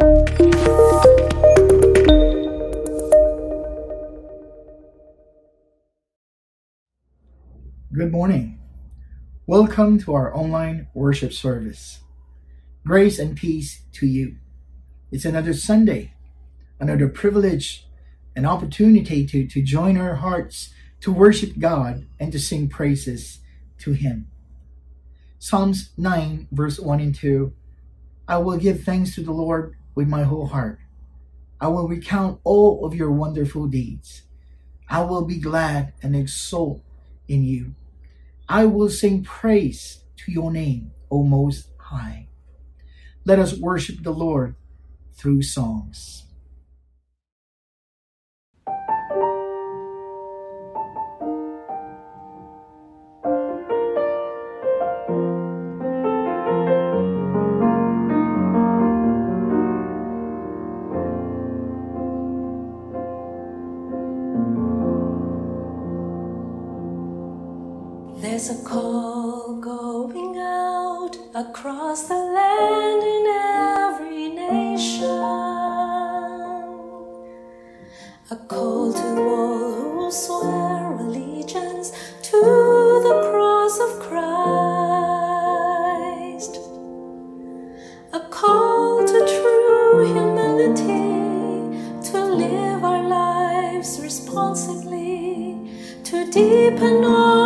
Good morning. Welcome to our online worship service. Grace and peace to you. It's another Sunday, another privilege, an opportunity to, to join our hearts to worship God and to sing praises to Him. Psalms 9, verse 1 and 2 I will give thanks to the Lord with my whole heart. I will recount all of your wonderful deeds. I will be glad and exult in you. I will sing praise to your name, O Most High. Let us worship the Lord through songs. There's a call going out across the land in every nation. A call to all who swear allegiance to the cross of Christ. A call to true humility to live our lives responsibly, to deepen our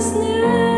Jesus' name.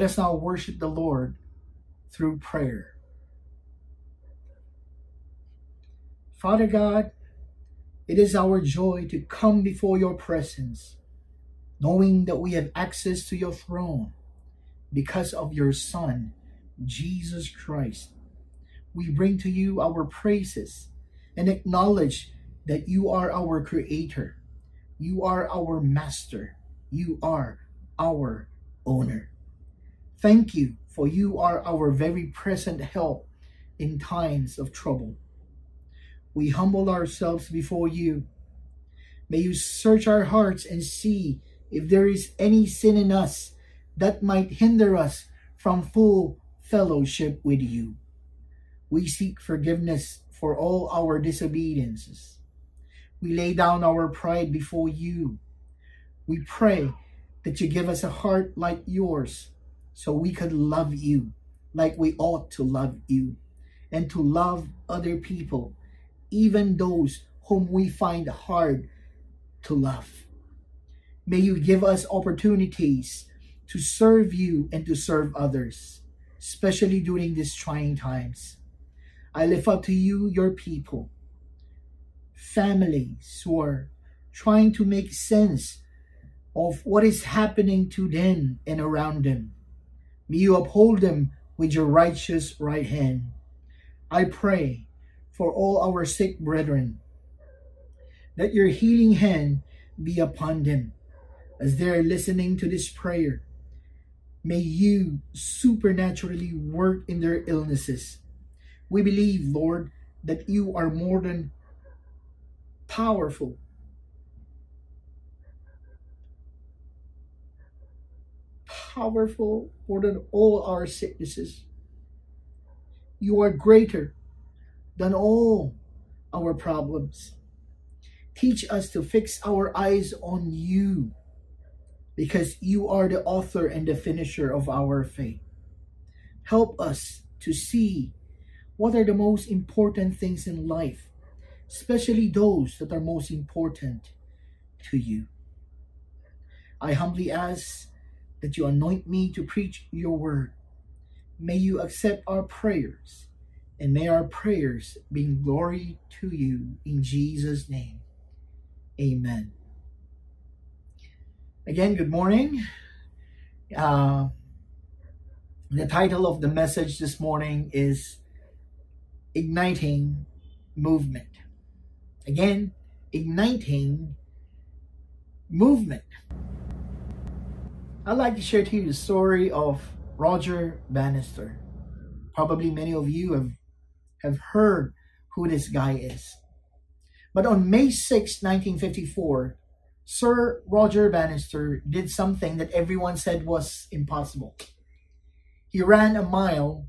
Let us now worship the Lord through prayer. Father God, it is our joy to come before your presence, knowing that we have access to your throne because of your Son, Jesus Christ. We bring to you our praises and acknowledge that you are our Creator, you are our Master, you are our owner. Thank you, for you are our very present help in times of trouble. We humble ourselves before you. May you search our hearts and see if there is any sin in us that might hinder us from full fellowship with you. We seek forgiveness for all our disobediences. We lay down our pride before you. We pray that you give us a heart like yours so we could love you like we ought to love you and to love other people, even those whom we find hard to love. May you give us opportunities to serve you and to serve others, especially during these trying times. I lift up to you your people, families who are trying to make sense of what is happening to them and around them. May you uphold them with your righteous right hand. I pray for all our sick brethren that your healing hand be upon them as they are listening to this prayer. May you supernaturally work in their illnesses. We believe, Lord, that you are more than powerful. Powerful more than all our sicknesses. You are greater than all our problems. Teach us to fix our eyes on you because you are the author and the finisher of our faith. Help us to see what are the most important things in life, especially those that are most important to you. I humbly ask that you anoint me to preach your word. May you accept our prayers, and may our prayers bring glory to you in Jesus' name. Amen. Again, good morning. Uh, the title of the message this morning is Igniting Movement. Again, igniting movement. I'd like to share to you the story of Roger Bannister. Probably many of you have, have heard who this guy is. But on May 6, 1954, Sir Roger Bannister did something that everyone said was impossible. He ran a mile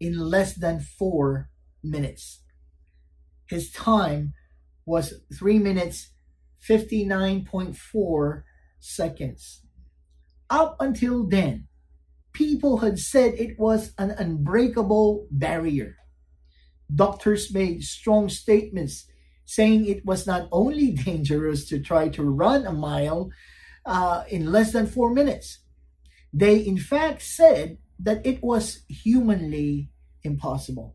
in less than four minutes. His time was 3 minutes 59.4 seconds. Up until then, people had said it was an unbreakable barrier. Doctors made strong statements saying it was not only dangerous to try to run a mile uh, in less than four minutes, they in fact said that it was humanly impossible.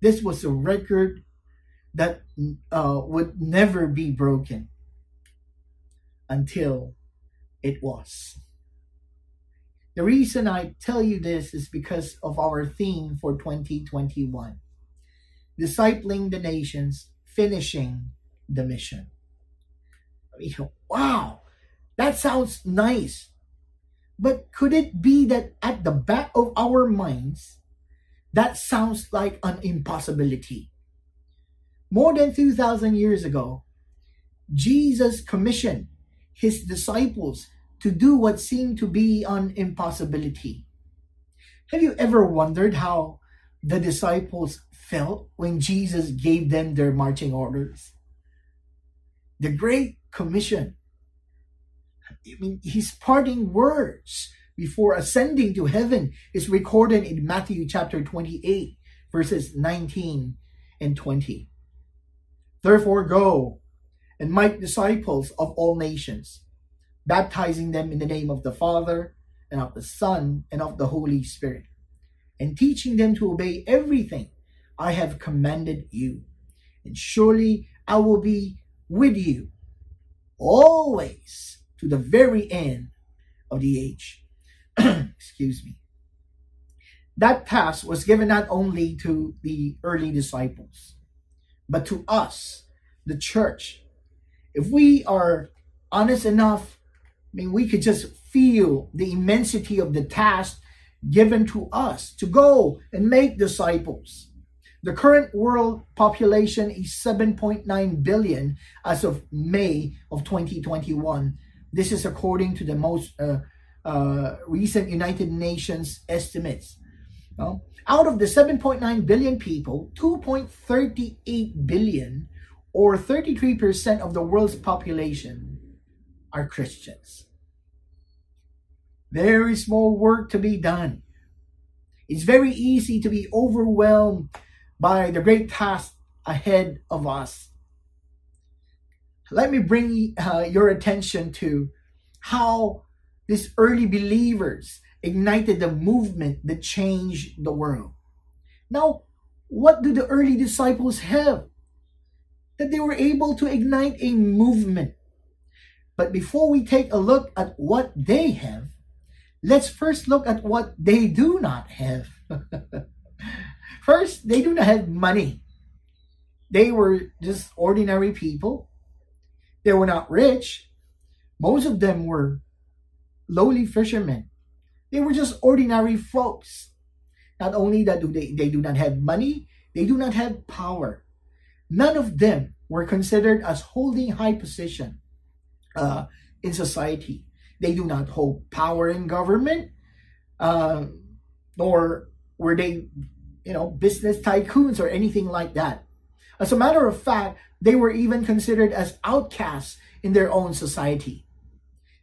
This was a record that uh, would never be broken until it was. The reason I tell you this is because of our theme for 2021 discipling the nations, finishing the mission. Wow, that sounds nice. But could it be that at the back of our minds, that sounds like an impossibility? More than 2,000 years ago, Jesus commissioned his disciples to do what seemed to be an impossibility. Have you ever wondered how the disciples felt when Jesus gave them their marching orders. The Great Commission. I mean, his parting words before ascending to heaven is recorded in Matthew chapter 28, verses 19 and 20. Therefore, go and make disciples of all nations, baptizing them in the name of the Father, and of the Son, and of the Holy Spirit, and teaching them to obey everything I have commanded you. And surely I will be with you always to the very end of the age. Excuse me. That task was given not only to the early disciples, but to us, the church. If we are honest enough, I mean, we could just feel the immensity of the task given to us to go and make disciples. The current world population is 7.9 billion as of May of 2021. This is according to the most uh, uh, recent United Nations estimates. out of the 7.9 billion people, 2.38 billion or 33% of the world's population are Christians. Is more work to be done. It's very easy to be overwhelmed by the great task ahead of us. Let me bring uh, your attention to how these early believers ignited the movement that changed the world. Now, what do the early disciples have? That they were able to ignite a movement. But before we take a look at what they have, let's first look at what they do not have. First, they do not have money. They were just ordinary people. They were not rich. Most of them were lowly fishermen. They were just ordinary folks. Not only that do they, they do not have money, they do not have power. None of them were considered as holding high position uh, in society. They do not hold power in government, uh, nor were they you know, business tycoons or anything like that. As a matter of fact, they were even considered as outcasts in their own society.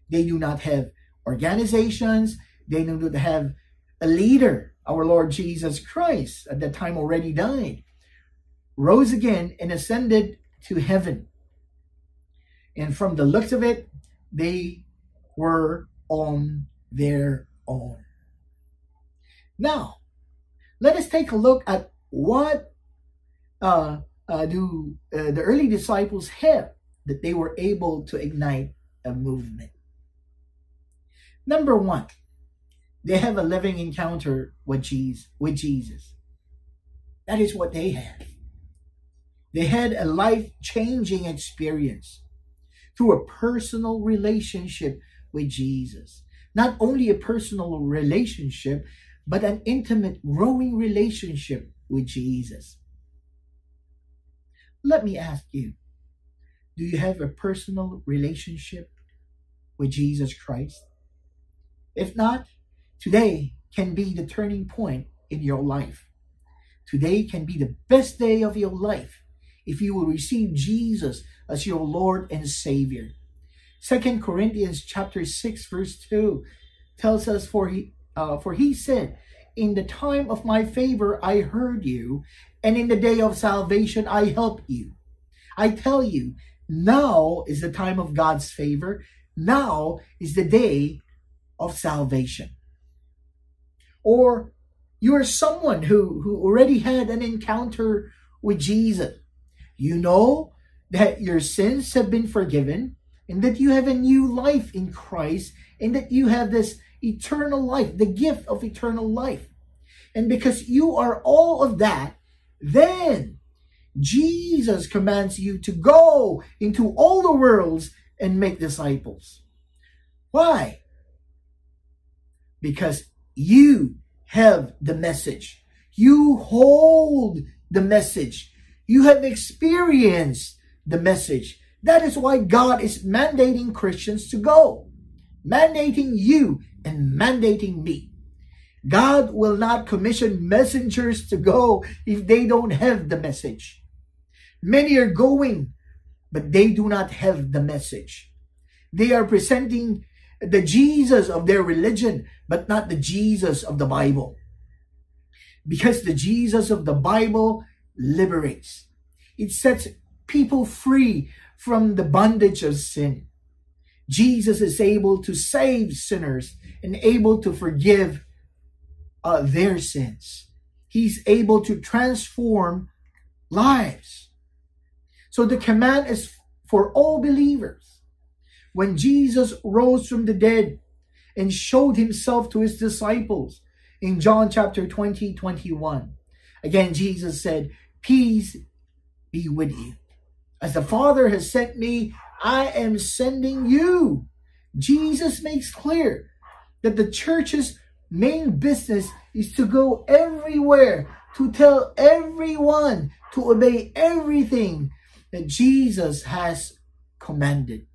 They do not have organizations, they do not have a leader. Our Lord Jesus Christ, at that time already died, rose again and ascended to heaven. And from the looks of it, they were on their own. Now, let us take a look at what uh, uh, do uh, the early disciples have that they were able to ignite a movement. Number one, they have a living encounter with Jesus. With Jesus. That is what they had. They had a life-changing experience through a personal relationship with Jesus. Not only a personal relationship, but an intimate, growing relationship with Jesus. Let me ask you do you have a personal relationship with Jesus Christ? If not, today can be the turning point in your life. Today can be the best day of your life if you will receive Jesus as your Lord and Savior. Second Corinthians chapter 6 verse 2 tells us for he uh, for he said, In the time of my favor I heard you, and in the day of salvation I helped you. I tell you, now is the time of God's favor. Now is the day of salvation. Or you are someone who, who already had an encounter with Jesus. You know that your sins have been forgiven and that you have a new life in Christ and that you have this eternal life, the gift of eternal life. And because you are all of that, then Jesus commands you to go into all the worlds and make disciples. Why? Because you have the message. You hold the message. You have experienced the message. That is why God is mandating Christians to go, mandating you and mandating me. God will not commission messengers to go if they don't have the message. Many are going, but they do not have the message. They are presenting the Jesus of their religion, but not the Jesus of the Bible. Because the Jesus of the Bible liberates. It sets people free from the bondage of sin. Jesus is able to save sinners and able to forgive uh, their sins. He's able to transform lives. So the command is for all believers. When Jesus rose from the dead and showed himself to his disciples in John chapter 20, 21, again, Jesus said, Peace be with you. As the Father has sent me, I am sending you. Jesus makes clear that the church's main business is to go everywhere, to tell everyone to obey everything that Jesus has commanded.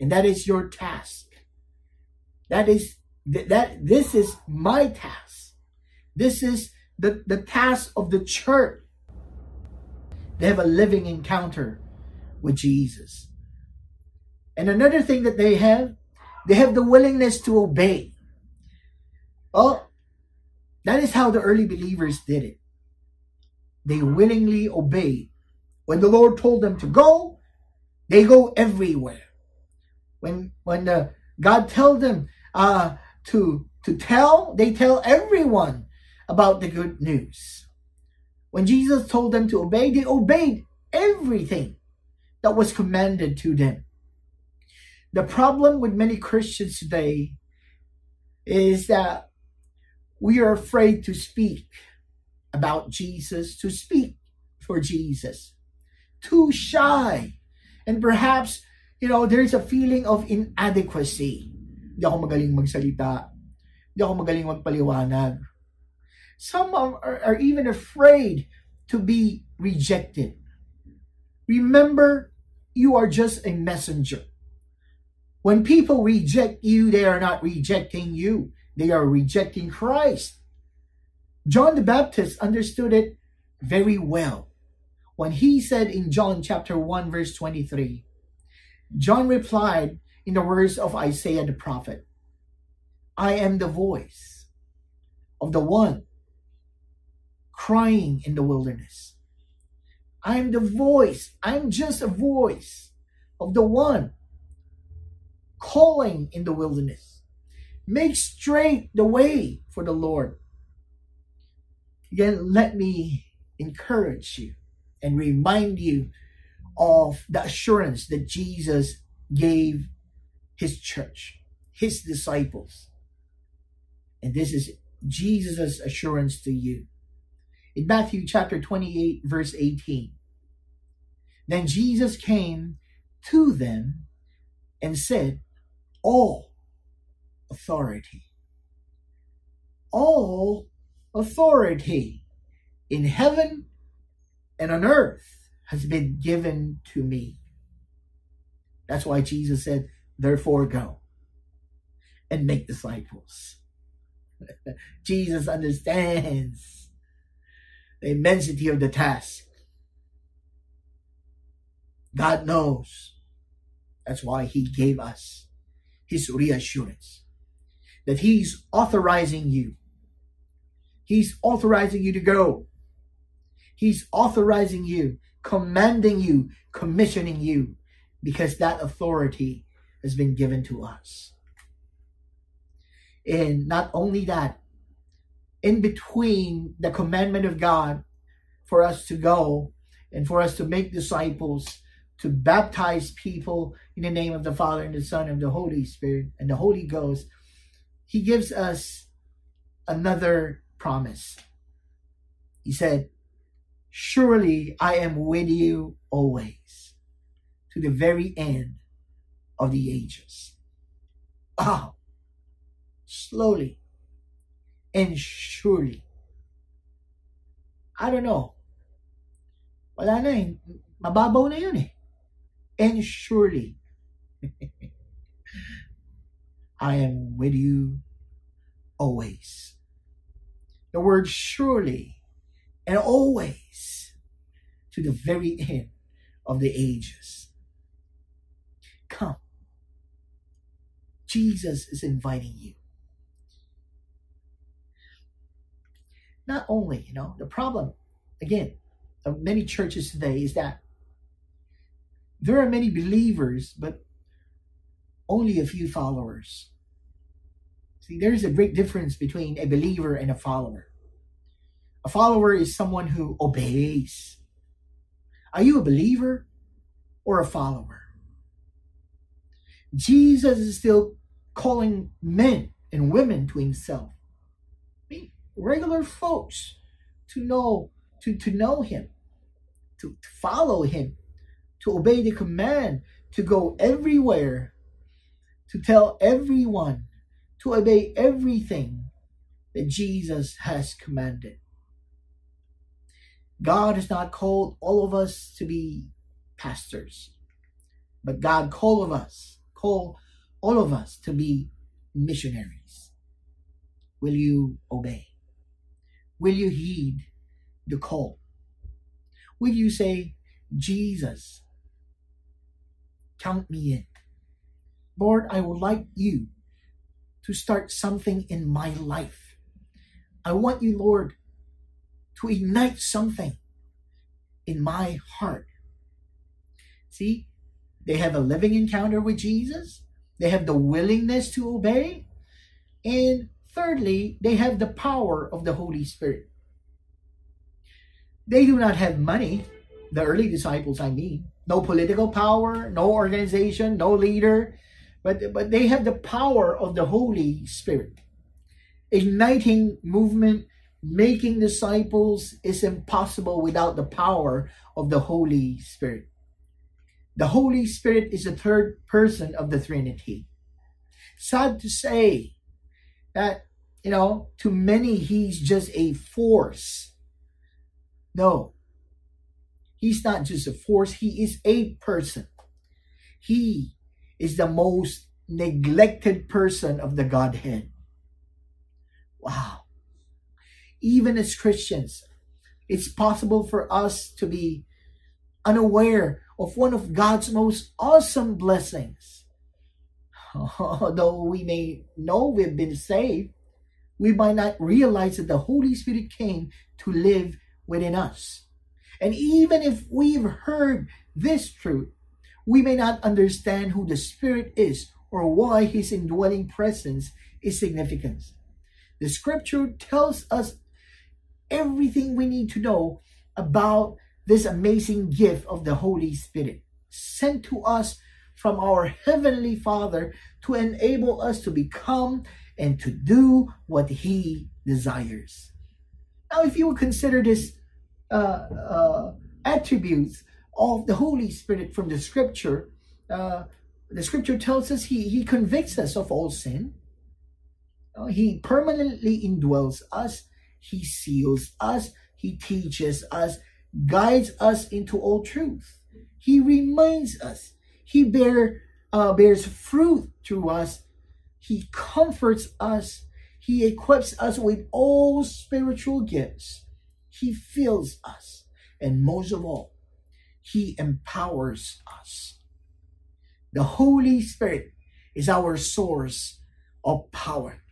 And that is your task. That is that this is my task. This is the, the task of the church. They have a living encounter with Jesus. And another thing that they have, they have the willingness to obey. Oh, that is how the early believers did it. They willingly obeyed. When the Lord told them to go, they go everywhere. When when uh, God told them uh, to to tell, they tell everyone about the good news. When Jesus told them to obey, they obeyed everything that was commanded to them. The problem with many Christians today is that we are afraid to speak about Jesus, to speak for Jesus. Too shy. And perhaps, you know, there's a feeling of inadequacy. Hindi ako magaling magsalita. Hindi ako magaling magpaliwanag. Some are, are even afraid to be rejected. Remember, you are just a messenger. When people reject you, they are not rejecting you. They are rejecting Christ. John the Baptist understood it very well when he said in John chapter 1 verse 23, John replied in the words of Isaiah the prophet, I am the voice of the one crying in the wilderness. I am the voice. I'm just a voice of the one calling in the wilderness. Make straight the way for the Lord. Again, let me encourage you and remind you of the assurance that Jesus gave his church, his disciples. And this is Jesus' assurance to you. In Matthew chapter 28, verse 18, then Jesus came to them and said, all authority. All authority in heaven and on earth has been given to me. That's why Jesus said, therefore go and make disciples. Jesus understands the immensity of the task. God knows. That's why he gave us his reassurance that he's authorizing you. He's authorizing you to go. He's authorizing you, commanding you, commissioning you, because that authority has been given to us. And not only that, in between the commandment of God for us to go and for us to make disciples to baptize people in the name of the Father and the Son and the Holy Spirit and the Holy Ghost, he gives us another promise. He said, Surely I am with you always to the very end of the ages. Ah, slowly and surely. I don't know. Wala na eh. Mababaw na yun eh and surely I am with you always. The word surely and always to the very end of the ages. Come. Jesus is inviting you. Not only, you know, the problem, again, of many churches today is that there are many believers, but only a few followers. See, there's a great difference between a believer and a follower. A follower is someone who obeys. Are you a believer or a follower? Jesus is still calling men and women to himself. Regular folks to know to, to know him, to, to follow him, to obey the command, to go everywhere, to tell everyone, to obey everything that Jesus has commanded. God has not called all of us to be pastors, but God called of us, called all of us to be missionaries. Will you obey? Will you heed the call? Will you say, Jesus, count me in? Lord, I would like you to start something in my life. I want you, Lord, to ignite something in my heart. See, they have a living encounter with Jesus, they have the willingness to obey, and thirdly, they have the power of the Holy Spirit. They do not have money, the early disciples, I mean, no political power, no organization, no leader, but, but they have the power of the Holy Spirit. Igniting movement, making disciples is impossible without the power of the Holy Spirit. The Holy Spirit is the third person of the Trinity. Sad to say that, you know, to many, he's just a force no. He's not just a force, he is a person. He is the most neglected person of the Godhead. Wow. Even as Christians, it's possible for us to be unaware of one of God's most awesome blessings. Although we may know we've been saved, we might not realize that the Holy Spirit came to live within us. And even if we've heard this truth, we may not understand who the Spirit is or why his indwelling presence is significant. The scripture tells us everything we need to know about this amazing gift of the Holy Spirit sent to us from our Heavenly Father to enable us to become and to do what He desires. Now, if you would consider this uh, uh, attributes of the Holy Spirit from the Scripture, uh, the Scripture tells us He He convicts us of all sin. Uh, he permanently indwells us. He seals us. He teaches us, guides us into all truth. He reminds us. He bear, uh, bears fruit through us. He comforts us. He equips us with all spiritual gifts. He fills us. And most of all, He empowers us. The Holy Spirit is our source of power.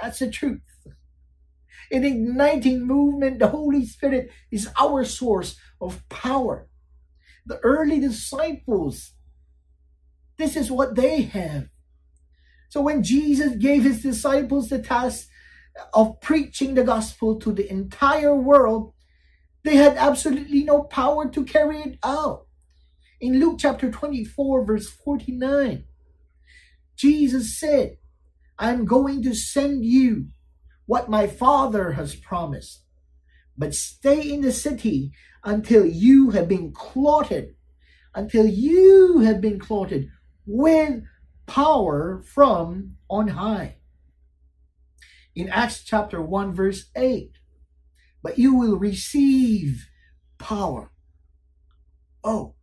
That's the truth. In igniting movement, the Holy Spirit is our source of power. The early disciples, this is what they have. So when Jesus gave his disciples the task of preaching the gospel to the entire world, they had absolutely no power to carry it out. In Luke chapter 24, verse 49, Jesus said, I'm going to send you what my Father has promised, but stay in the city until you have been clothed, until you have been clothed with power from on high. In Acts chapter 1, verse 8, but you will receive power. Oh,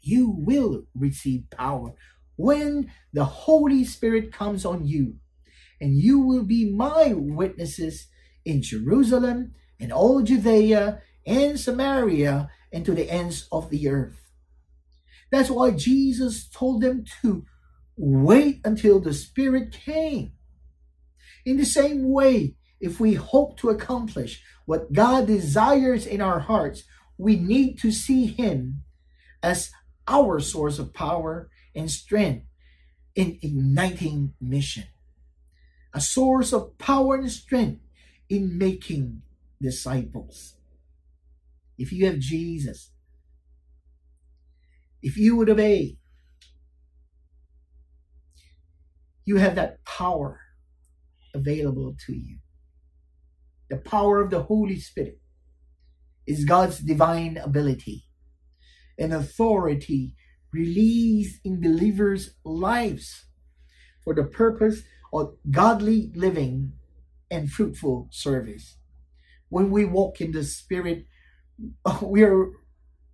you will receive power when the Holy Spirit comes on you, and you will be my witnesses in Jerusalem and all Judea and Samaria and to the ends of the earth. That's why Jesus told them to Wait until the Spirit came. In the same way, if we hope to accomplish what God desires in our hearts, we need to see Him as our source of power and strength in igniting mission, a source of power and strength in making disciples. If you have Jesus, if you would obey, you have that power available to you. The power of the Holy Spirit is God's divine ability and authority released in believers' lives for the purpose of godly living and fruitful service. When we walk in the Spirit, we are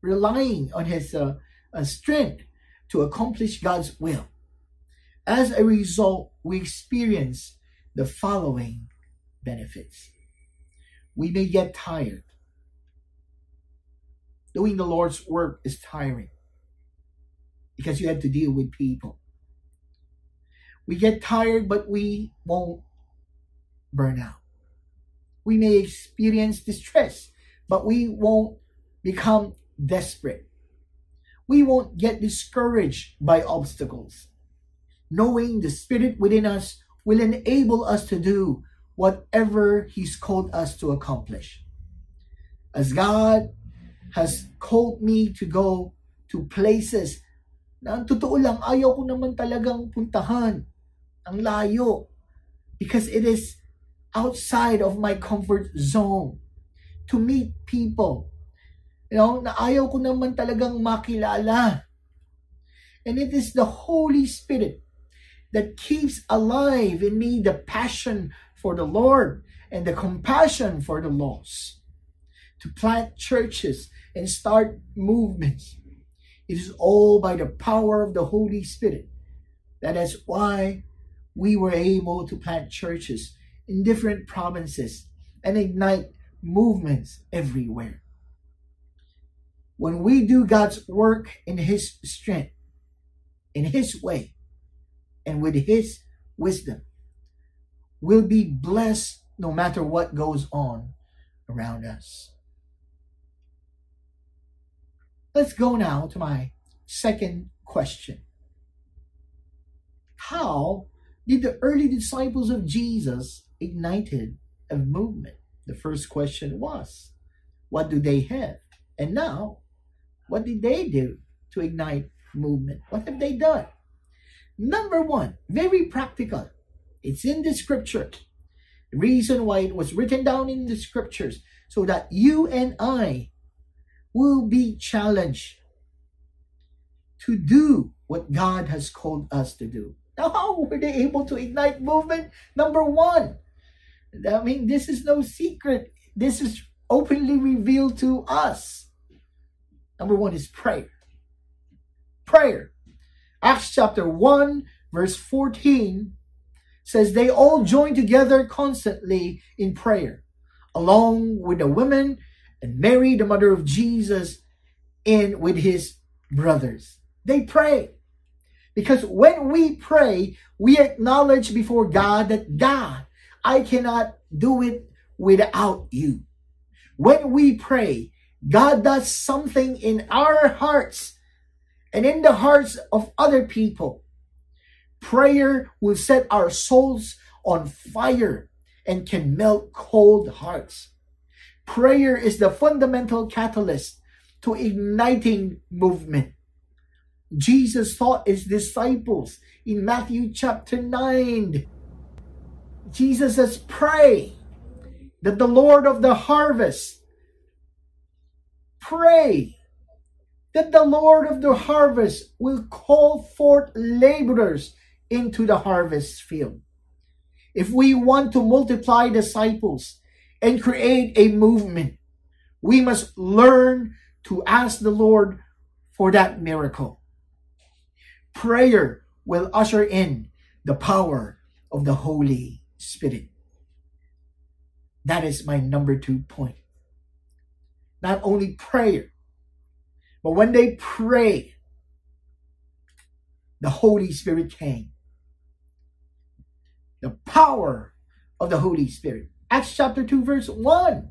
relying on His uh, uh, strength to accomplish God's will. As a result, we experience the following benefits. We may get tired. Doing the Lord's work is tiring because you have to deal with people. We get tired, but we won't burn out. We may experience distress, but we won't become desperate. We won't get discouraged by obstacles. Knowing the Spirit within us will enable us to do whatever He's called us to accomplish. As God has called me to go to places na ang totoo lang, ayaw ko naman talagang puntahan. Ang layo. Because it is outside of my comfort zone to meet people. You know, na ayaw ko naman talagang makilala. And it is the Holy Spirit that keeps alive in me the passion for the Lord and the compassion for the lost. To plant churches and start movements it is all by the power of the Holy Spirit. That is why we were able to plant churches in different provinces and ignite movements everywhere. When we do God's work in His strength, in His way, and with His wisdom, we'll be blessed no matter what goes on around us. Let's go now to my second question. How did the early disciples of Jesus ignited a movement? The first question was, what do they have? And now, what did they do to ignite movement? What have they done? Number one, very practical. It's in the scripture. The reason why it was written down in the scriptures so that you and I will be challenged to do what God has called us to do. Now, how were they able to ignite movement? Number one, I mean, this is no secret. This is openly revealed to us. Number one is prayer. Prayer. Acts chapter 1, verse 14 says, They all joined together constantly in prayer, along with the women and Mary, the mother of Jesus, and with his brothers. They pray. Because when we pray, we acknowledge before God that God, I cannot do it without you. When we pray, God does something in our hearts and in the hearts of other people. Prayer will set our souls on fire and can melt cold hearts. Prayer is the fundamental catalyst to igniting movement. Jesus taught his disciples in Matthew chapter 9. Jesus says, Pray that the Lord of the harvest, pray that the Lord of the harvest will call forth laborers into the harvest field. If we want to multiply disciples, and create a movement. We must learn to ask the Lord for that miracle. Prayer will usher in the power of the Holy Spirit. That is my number two point. Not only prayer, but when they pray, the Holy Spirit came. The power of the Holy Spirit. Acts chapter 2, verse 1.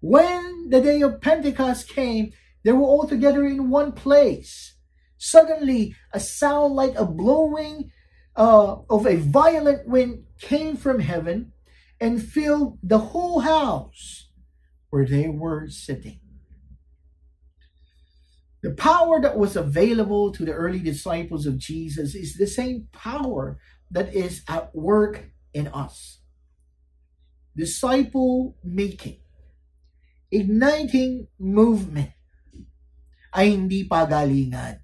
When the day of Pentecost came, they were all together in one place. Suddenly, a sound like a blowing uh, of a violent wind came from heaven and filled the whole house where they were sitting. The power that was available to the early disciples of Jesus is the same power that is at work in us. Disciple making, igniting movement ay hindi pagalingan.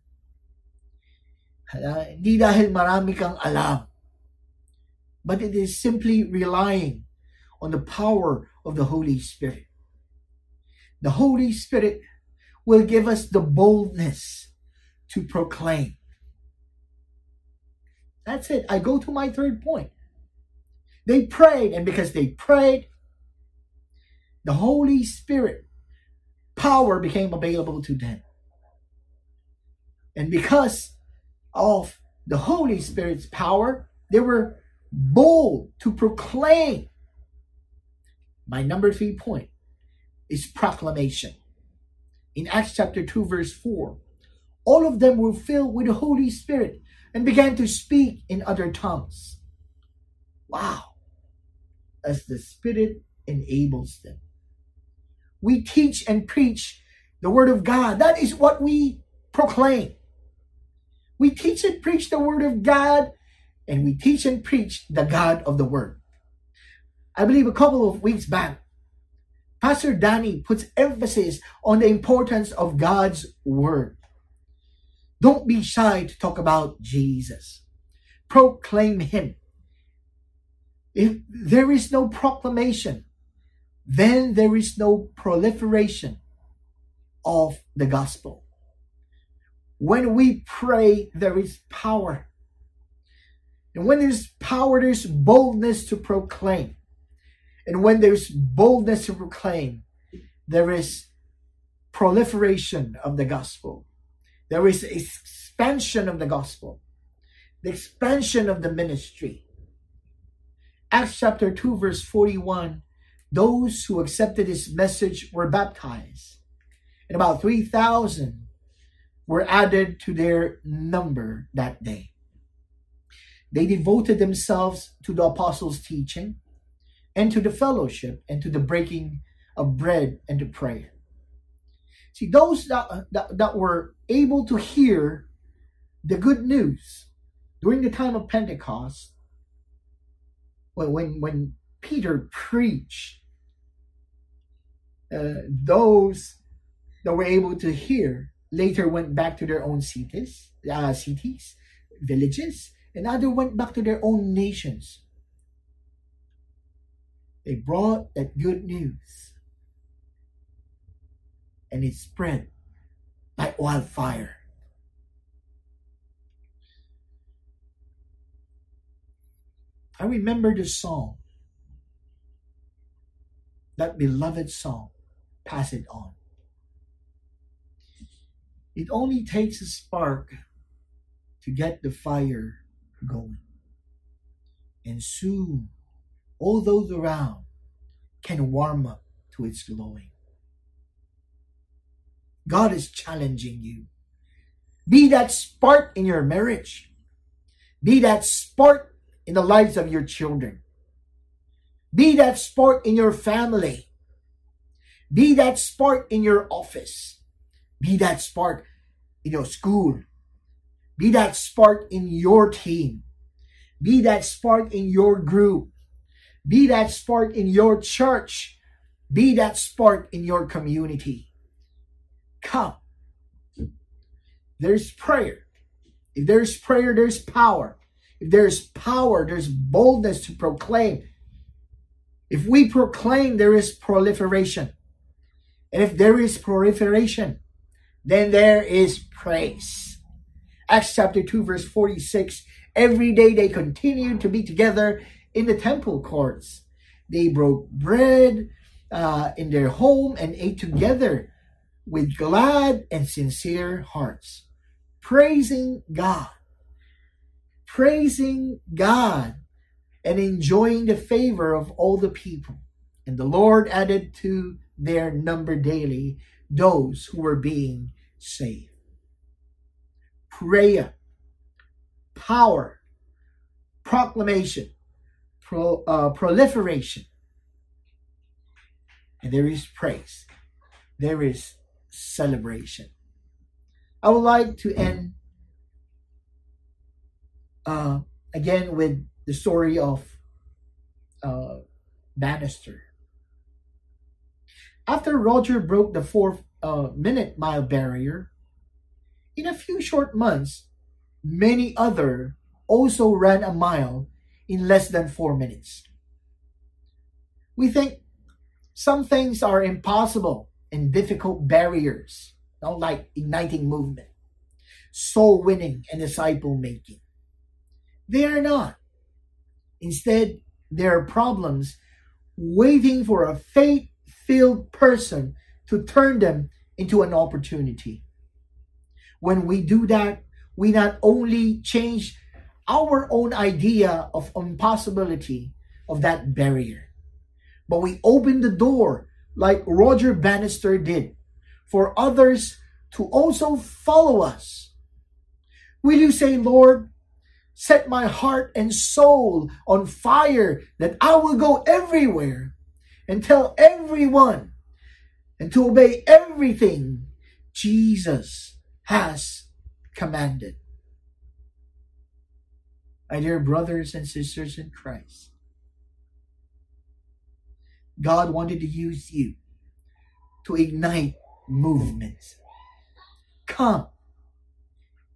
Hindi dahil marami kang alam, but it is simply relying on the power of the Holy Spirit. The Holy Spirit will give us the boldness to proclaim. That's it. I go to my third point. They prayed, and because they prayed, the Holy Spirit power became available to them. And because of the Holy Spirit's power, they were bold to proclaim. My number three point is proclamation. In Acts chapter 2, verse 4, all of them were filled with the Holy Spirit and began to speak in other tongues. Wow. As the Spirit enables them. We teach and preach the Word of God. That is what we proclaim. We teach and preach the word of God, and we teach and preach the God of the word. I believe a couple of weeks back, Pastor Danny puts emphasis on the importance of God's word. Don't be shy to talk about Jesus. Proclaim him. If there is no proclamation, then there is no proliferation of the gospel. When we pray, there is power. And when there's power, there's boldness to proclaim. And when there's boldness to proclaim, there is proliferation of the gospel. There is expansion of the gospel, the expansion of the ministry. Acts chapter 2, verse 41 those who accepted his message were baptized, and about 3,000 were added to their number that day. They devoted themselves to the apostles' teaching and to the fellowship and to the breaking of bread and to prayer. See, those that, that, that were able to hear the good news during the time of Pentecost, when, when, when Peter preached, uh, those that were able to hear later went back to their own cities, uh, cities, villages, and other went back to their own nations. They brought that good news, and it spread like wildfire. I remember the song, that beloved song, Pass It On. It only takes a spark to get the fire going. And soon, all those around can warm up to its glowing. God is challenging you. Be that spark in your marriage. Be that spark in the lives of your children. Be that spark in your family. Be that spark in your office. Be that spark in your school. Be that spark in your team. Be that spark in your group. Be that spark in your church. Be that spark in your community. Come. There's prayer. If there's prayer, there's power. If there's power, there's boldness to proclaim. If we proclaim, there is proliferation. And if there is proliferation, then there is praise. Acts chapter 2, verse 46 Every day they continued to be together in the temple courts. They broke bread uh, in their home and ate together with glad and sincere hearts, praising God. Praising God and enjoying the favor of all the people. And the Lord added to their number daily those who were being saved. prayer, power, proclamation, pro, uh, proliferation, and there is praise. There is celebration. I would like to end uh, again with the story of uh, Bannister. After Roger broke the four uh, minute mile barrier, in a few short months, many other also ran a mile in less than four minutes. We think some things are impossible and difficult barriers, not like igniting movement, soul winning, and disciple making. They are not. Instead, they are problems waiting for a faith filled person to turn them into an opportunity. When we do that, we not only change our own idea of impossibility of that barrier, but we open the door like Roger Bannister did for others to also follow us. Will you say, Lord, set my heart and soul on fire that I will go everywhere and tell everyone and to obey everything Jesus has commanded. My dear brothers and sisters in Christ, God wanted to use you to ignite movements. Come,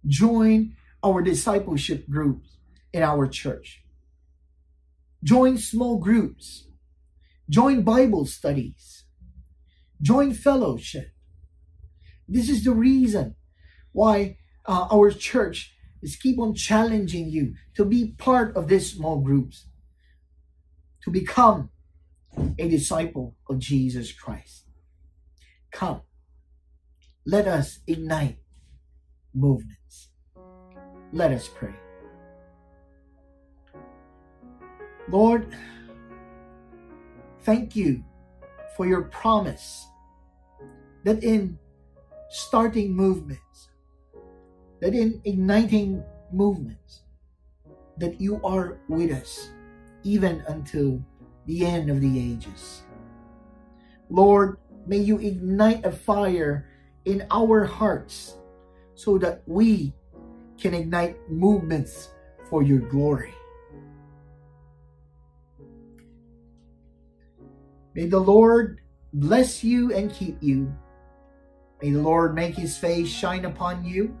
join our discipleship groups in our church. Join small groups. Join Bible studies. Join fellowship. This is the reason why uh, our church is keep on challenging you to be part of these small groups, to become a disciple of Jesus Christ. Come, let us ignite movements. Let us pray. Lord, thank you for your promise that in starting movements, that in igniting movements, that you are with us even until the end of the ages. Lord, may you ignite a fire in our hearts so that we can ignite movements for your glory. May the Lord bless you and keep you. May the Lord make his face shine upon you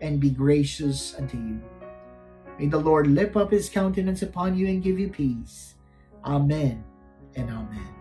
and be gracious unto you. May the Lord lift up his countenance upon you and give you peace. Amen and amen.